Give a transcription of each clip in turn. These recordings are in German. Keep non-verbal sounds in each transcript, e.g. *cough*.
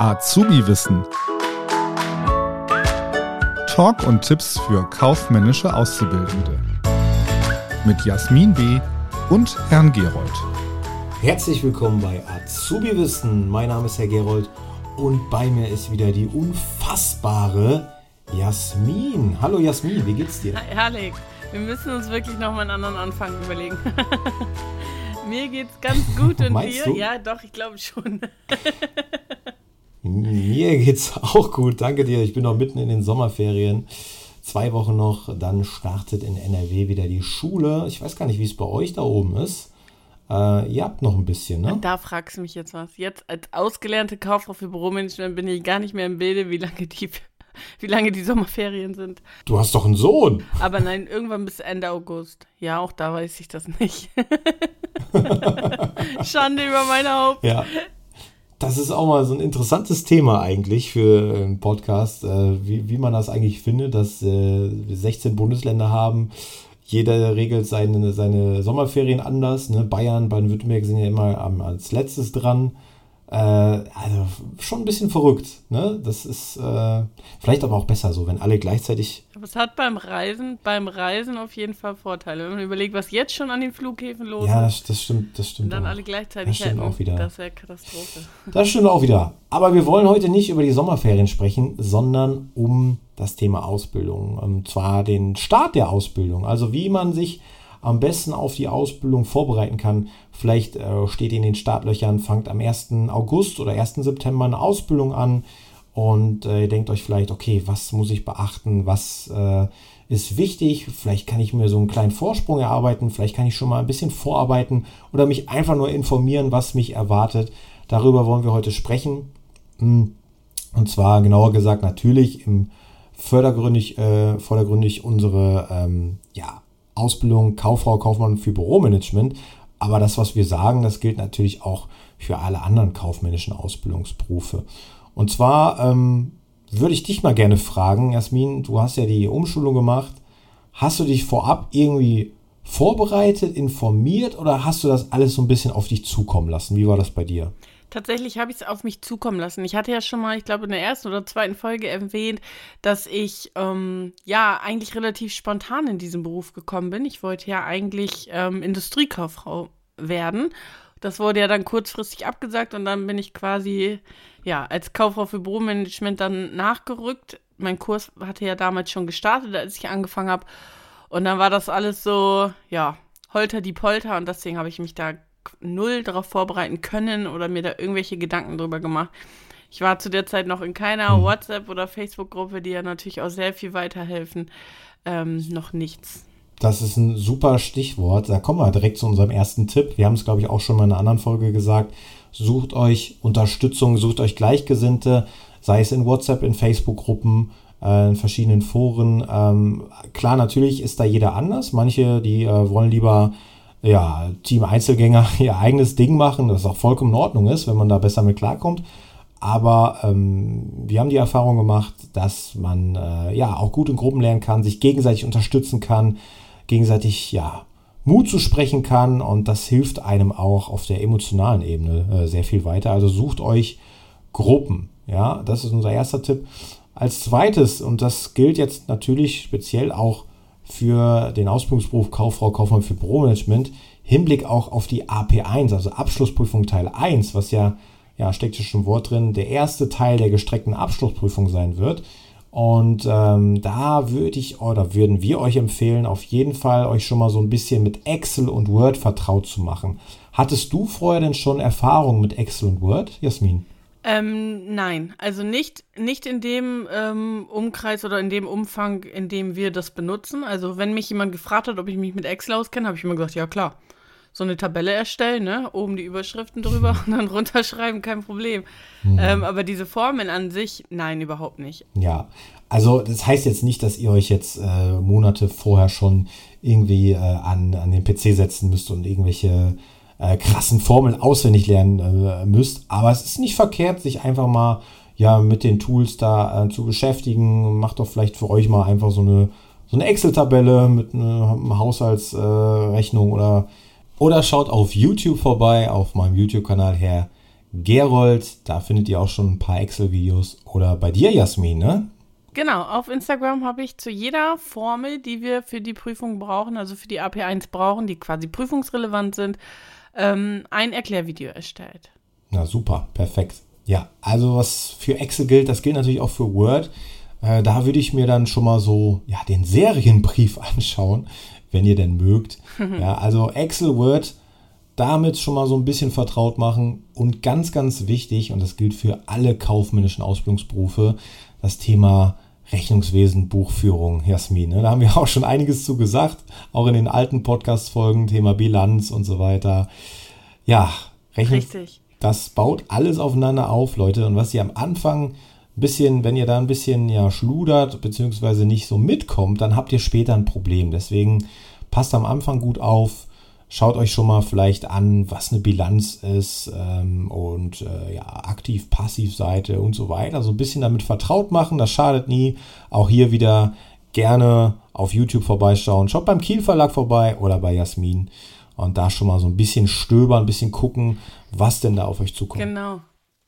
Azubi-Wissen. Talk und Tipps für kaufmännische Auszubildende. Mit Jasmin B. und Herrn Gerold. Herzlich willkommen bei Azubi-Wissen. Mein Name ist Herr Gerold und bei mir ist wieder die unfassbare Jasmin. Hallo Jasmin, wie geht's dir? Hi Alex, wir müssen uns wirklich nochmal einen anderen Anfang überlegen. *laughs* Mir geht's ganz gut *laughs* und dir? Ja, doch, ich glaube schon. *laughs* Mir geht's *laughs* auch gut, danke dir. Ich bin noch mitten in den Sommerferien. Zwei Wochen noch, dann startet in NRW wieder die Schule. Ich weiß gar nicht, wie es bei euch da oben ist. Äh, ihr habt noch ein bisschen, ne? Da fragst du mich jetzt was. Jetzt als ausgelernte Kauffrau für Büromanagement bin ich gar nicht mehr im Bilde, wie lange die, *laughs* wie lange die Sommerferien sind. Du hast doch einen Sohn. Aber nein, irgendwann bis Ende August. Ja, auch da weiß ich das nicht. *laughs* Schande über meine Haupt. Ja. Das ist auch mal so ein interessantes Thema eigentlich für einen Podcast, äh, wie, wie man das eigentlich findet, dass äh, wir 16 Bundesländer haben. Jeder regelt seine, seine Sommerferien anders. Ne? Bayern, Baden-Württemberg sind ja immer am, als letztes dran. Äh, also schon ein bisschen verrückt. Ne? Das ist äh, vielleicht aber auch besser so, wenn alle gleichzeitig. Aber es hat beim Reisen, beim Reisen auf jeden Fall Vorteile. Wenn man überlegt, was jetzt schon an den Flughäfen los Ja, ist. das, das stimmt, das Und stimmt. dann auch. alle gleichzeitig Das stimmt hätten. auch wieder. Das wäre Katastrophe. Das stimmt auch wieder. Aber wir wollen heute nicht über die Sommerferien sprechen, sondern um das Thema Ausbildung. Und zwar den Start der Ausbildung. Also wie man sich am besten auf die Ausbildung vorbereiten kann. Vielleicht äh, steht in den Startlöchern, fangt am 1. August oder 1. September eine Ausbildung an und äh, ihr denkt euch vielleicht, okay, was muss ich beachten, was äh, ist wichtig, vielleicht kann ich mir so einen kleinen Vorsprung erarbeiten, vielleicht kann ich schon mal ein bisschen vorarbeiten oder mich einfach nur informieren, was mich erwartet. Darüber wollen wir heute sprechen. Mm, Und zwar genauer gesagt natürlich im fördergründig, äh, vordergründig unsere ähm, ja, Ausbildung Kauffrau, Kaufmann für Büromanagement. Aber das, was wir sagen, das gilt natürlich auch für alle anderen kaufmännischen Ausbildungsberufe. Und zwar ähm, würde ich dich mal gerne fragen, Jasmin, du hast ja die Umschulung gemacht. Hast du dich vorab irgendwie vorbereitet, informiert oder hast du das alles so ein bisschen auf dich zukommen lassen? Wie war das bei dir? Tatsächlich habe ich es auf mich zukommen lassen. Ich hatte ja schon mal, ich glaube, in der ersten oder zweiten Folge erwähnt, dass ich ähm, ja eigentlich relativ spontan in diesen Beruf gekommen bin. Ich wollte ja eigentlich ähm, Industriekauffrau werden. Das wurde ja dann kurzfristig abgesagt und dann bin ich quasi ja als Kauffrau für Büromanagement dann nachgerückt. Mein Kurs hatte ja damals schon gestartet, als ich angefangen habe. Und dann war das alles so, ja, holter die Polter und deswegen habe ich mich da null darauf vorbereiten können oder mir da irgendwelche Gedanken drüber gemacht. Ich war zu der Zeit noch in keiner WhatsApp- oder Facebook-Gruppe, die ja natürlich auch sehr viel weiterhelfen. Ähm, noch nichts. Das ist ein super Stichwort. Da kommen wir direkt zu unserem ersten Tipp. Wir haben es, glaube ich, auch schon mal in einer anderen Folge gesagt. Sucht euch Unterstützung, sucht euch Gleichgesinnte, sei es in WhatsApp, in Facebook-Gruppen, äh, in verschiedenen Foren. Ähm, klar, natürlich ist da jeder anders. Manche, die äh, wollen lieber ja, Team Einzelgänger *laughs* ihr eigenes Ding machen, das auch vollkommen in Ordnung ist, wenn man da besser mit klarkommt. Aber ähm, wir haben die Erfahrung gemacht, dass man äh, ja auch gut in Gruppen lernen kann, sich gegenseitig unterstützen kann, gegenseitig ja Mut zu sprechen kann und das hilft einem auch auf der emotionalen Ebene äh, sehr viel weiter. Also sucht euch Gruppen. Ja, das ist unser erster Tipp. Als zweites, und das gilt jetzt natürlich speziell auch für den Ausbildungsberuf Kauffrau, Kaufmann für Büromanagement, Hinblick auch auf die AP1, also Abschlussprüfung Teil 1, was ja, ja, steckt hier schon Wort drin, der erste Teil der gestreckten Abschlussprüfung sein wird. Und ähm, da würde ich oder würden wir euch empfehlen, auf jeden Fall euch schon mal so ein bisschen mit Excel und Word vertraut zu machen. Hattest du vorher denn schon Erfahrung mit Excel und Word, Jasmin? Ähm, nein, also nicht, nicht in dem ähm, Umkreis oder in dem Umfang, in dem wir das benutzen. Also wenn mich jemand gefragt hat, ob ich mich mit Excel auskenne, habe ich immer gesagt, ja klar. So eine Tabelle erstellen, ne? Oben die Überschriften drüber und dann *laughs* runterschreiben, kein Problem. Ähm, aber diese Formeln an sich, nein, überhaupt nicht. Ja, also das heißt jetzt nicht, dass ihr euch jetzt äh, Monate vorher schon irgendwie äh, an, an den PC setzen müsst und irgendwelche äh, krassen Formeln auswendig lernen äh, müsst. Aber es ist nicht verkehrt, sich einfach mal ja mit den Tools da äh, zu beschäftigen. Macht doch vielleicht für euch mal einfach so eine, so eine Excel-Tabelle mit einer Haushaltsrechnung oder, oder schaut auf YouTube vorbei, auf meinem YouTube-Kanal Herr Gerold. Da findet ihr auch schon ein paar Excel-Videos. Oder bei dir, Jasmin, ne? Genau, auf Instagram habe ich zu jeder Formel, die wir für die Prüfung brauchen, also für die AP1 brauchen, die quasi prüfungsrelevant sind, ähm, ein Erklärvideo erstellt. Na super, perfekt. Ja, also was für Excel gilt, das gilt natürlich auch für Word. Äh, da würde ich mir dann schon mal so ja, den Serienbrief *laughs* anschauen, wenn ihr denn mögt. *laughs* ja, also Excel, Word, damit schon mal so ein bisschen vertraut machen. Und ganz, ganz wichtig, und das gilt für alle kaufmännischen Ausbildungsberufe, das Thema Rechnungswesen, Buchführung, Jasmin. Ne? Da haben wir *laughs* auch schon einiges zu gesagt, auch in den alten Podcast-Folgen, Thema Bilanz und so weiter. Ja, Rechnung, Richtig. das baut alles aufeinander auf, Leute. Und was ihr am Anfang ein bisschen, wenn ihr da ein bisschen ja schludert, beziehungsweise nicht so mitkommt, dann habt ihr später ein Problem. Deswegen passt am Anfang gut auf Schaut euch schon mal vielleicht an, was eine Bilanz ist ähm, und äh, ja, Aktiv-Passiv-Seite und so weiter. So ein bisschen damit vertraut machen, das schadet nie. Auch hier wieder gerne auf YouTube vorbeischauen. Schaut beim Kiel Verlag vorbei oder bei Jasmin und da schon mal so ein bisschen stöbern, ein bisschen gucken, was denn da auf euch zukommt. Genau.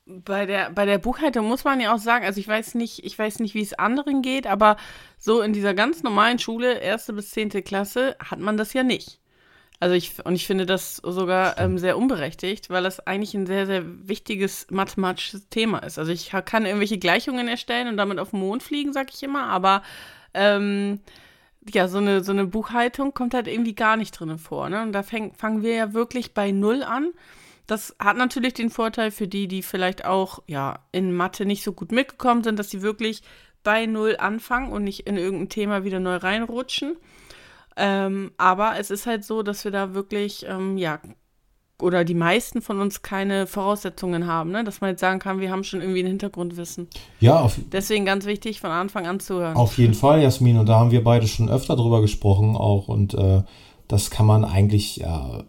Bei der, bei der Buchhaltung muss man ja auch sagen, also ich weiß nicht, ich weiß nicht, wie es anderen geht, aber so in dieser ganz normalen Schule, erste bis zehnte Klasse, hat man das ja nicht. Also ich, und ich finde das sogar ähm, sehr unberechtigt, weil das eigentlich ein sehr, sehr wichtiges mathematisches Thema ist. Also ich kann irgendwelche Gleichungen erstellen und damit auf den Mond fliegen, sag ich immer, aber ähm, ja, so eine, so eine Buchhaltung kommt halt irgendwie gar nicht drin vor. Ne? Und da fäng, fangen wir ja wirklich bei Null an. Das hat natürlich den Vorteil für die, die vielleicht auch ja, in Mathe nicht so gut mitgekommen sind, dass sie wirklich bei Null anfangen und nicht in irgendein Thema wieder neu reinrutschen. Ähm, aber es ist halt so, dass wir da wirklich, ähm, ja, oder die meisten von uns keine Voraussetzungen haben, ne? dass man jetzt sagen kann, wir haben schon irgendwie ein Hintergrundwissen. Ja, auf, deswegen ganz wichtig, von Anfang an zu hören. Auf jeden Fall, Jasmin, und da haben wir beide schon öfter drüber gesprochen auch und äh, das kann man eigentlich ja,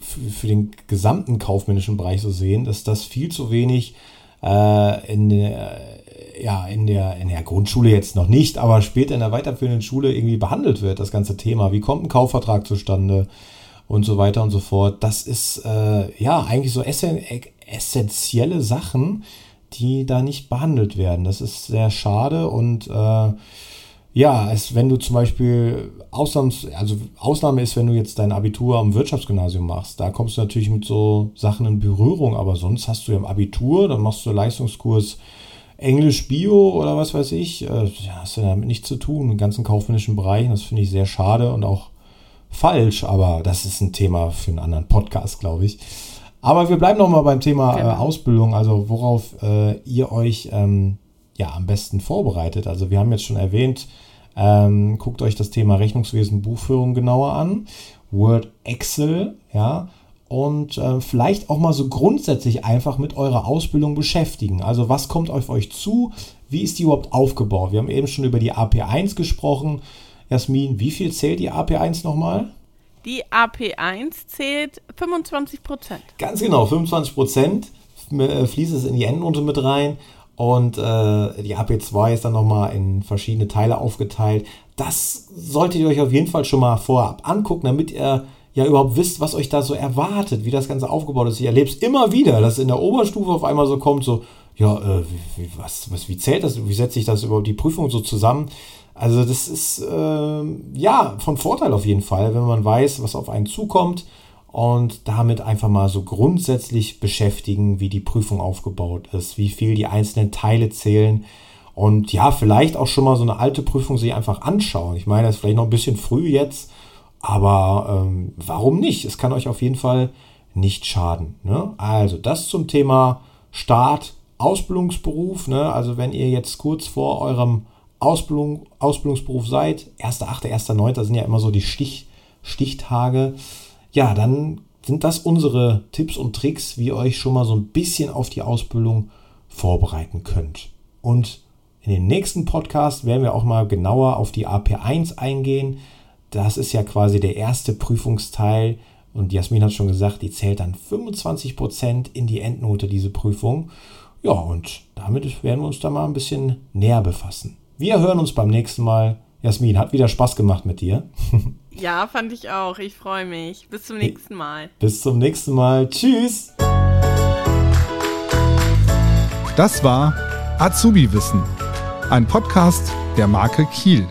für, für, den gesamten kaufmännischen Bereich so sehen, dass das viel zu wenig äh, in der ja, in der, in der Grundschule jetzt noch nicht, aber später in der weiterführenden Schule irgendwie behandelt wird, das ganze Thema. Wie kommt ein Kaufvertrag zustande und so weiter und so fort. Das ist äh, ja eigentlich so essen, essentielle Sachen, die da nicht behandelt werden. Das ist sehr schade und äh, ja, es, wenn du zum Beispiel Ausnahms, also Ausnahme ist, wenn du jetzt dein Abitur am Wirtschaftsgymnasium machst, da kommst du natürlich mit so Sachen in Berührung, aber sonst hast du ja im Abitur, dann machst du Leistungskurs Englisch Bio oder was weiß ich, äh, hast du damit nichts zu tun, im ganzen kaufmännischen Bereich. Das finde ich sehr schade und auch falsch, aber das ist ein Thema für einen anderen Podcast, glaube ich. Aber wir bleiben nochmal beim Thema genau. äh, Ausbildung, also worauf äh, ihr euch ähm, ja am besten vorbereitet. Also wir haben jetzt schon erwähnt, ähm, guckt euch das Thema Rechnungswesen, Buchführung genauer an, Word, Excel, ja, und äh, vielleicht auch mal so grundsätzlich einfach mit eurer Ausbildung beschäftigen. Also was kommt auf euch zu? Wie ist die überhaupt aufgebaut? Wir haben eben schon über die AP1 gesprochen. Jasmin, wie viel zählt die AP1 nochmal? Die AP1 zählt 25 Prozent. Ganz genau, 25 Prozent äh, fließt es in die Endnote mit rein. Und äh, die AP2 ist dann nochmal in verschiedene Teile aufgeteilt. Das solltet ihr euch auf jeden Fall schon mal vorab angucken, damit ihr ja überhaupt wisst, was euch da so erwartet, wie das Ganze aufgebaut ist. Ich erlebe es immer wieder, dass in der Oberstufe auf einmal so kommt, so, ja, äh, wie, was, was, wie zählt das, wie setze ich das überhaupt die Prüfung so zusammen? Also das ist äh, ja von Vorteil auf jeden Fall, wenn man weiß, was auf einen zukommt und damit einfach mal so grundsätzlich beschäftigen, wie die Prüfung aufgebaut ist, wie viel die einzelnen Teile zählen und ja, vielleicht auch schon mal so eine alte Prüfung sich einfach anschauen. Ich meine, das ist vielleicht noch ein bisschen früh jetzt, aber ähm, warum nicht? Es kann euch auf jeden Fall nicht schaden. Ne? Also das zum Thema Start, Ausbildungsberuf. Ne? Also wenn ihr jetzt kurz vor eurem Ausbildung, Ausbildungsberuf seid, 1.8., 1.9., sind ja immer so die Stich, Stichtage, ja, dann sind das unsere Tipps und Tricks, wie ihr euch schon mal so ein bisschen auf die Ausbildung vorbereiten könnt. Und in den nächsten Podcast werden wir auch mal genauer auf die AP1 eingehen das ist ja quasi der erste Prüfungsteil. Und Jasmin hat schon gesagt, die zählt dann 25% in die Endnote, diese Prüfung. Ja, und damit werden wir uns da mal ein bisschen näher befassen. Wir hören uns beim nächsten Mal. Jasmin, hat wieder Spaß gemacht mit dir. *laughs* Ja, fand ich auch. Ich freue mich. Bis zum nächsten Mal. Bis zum nächsten Mal. Tschüss. Das war Azubi Wissen, ein Podcast der Marke Kiel.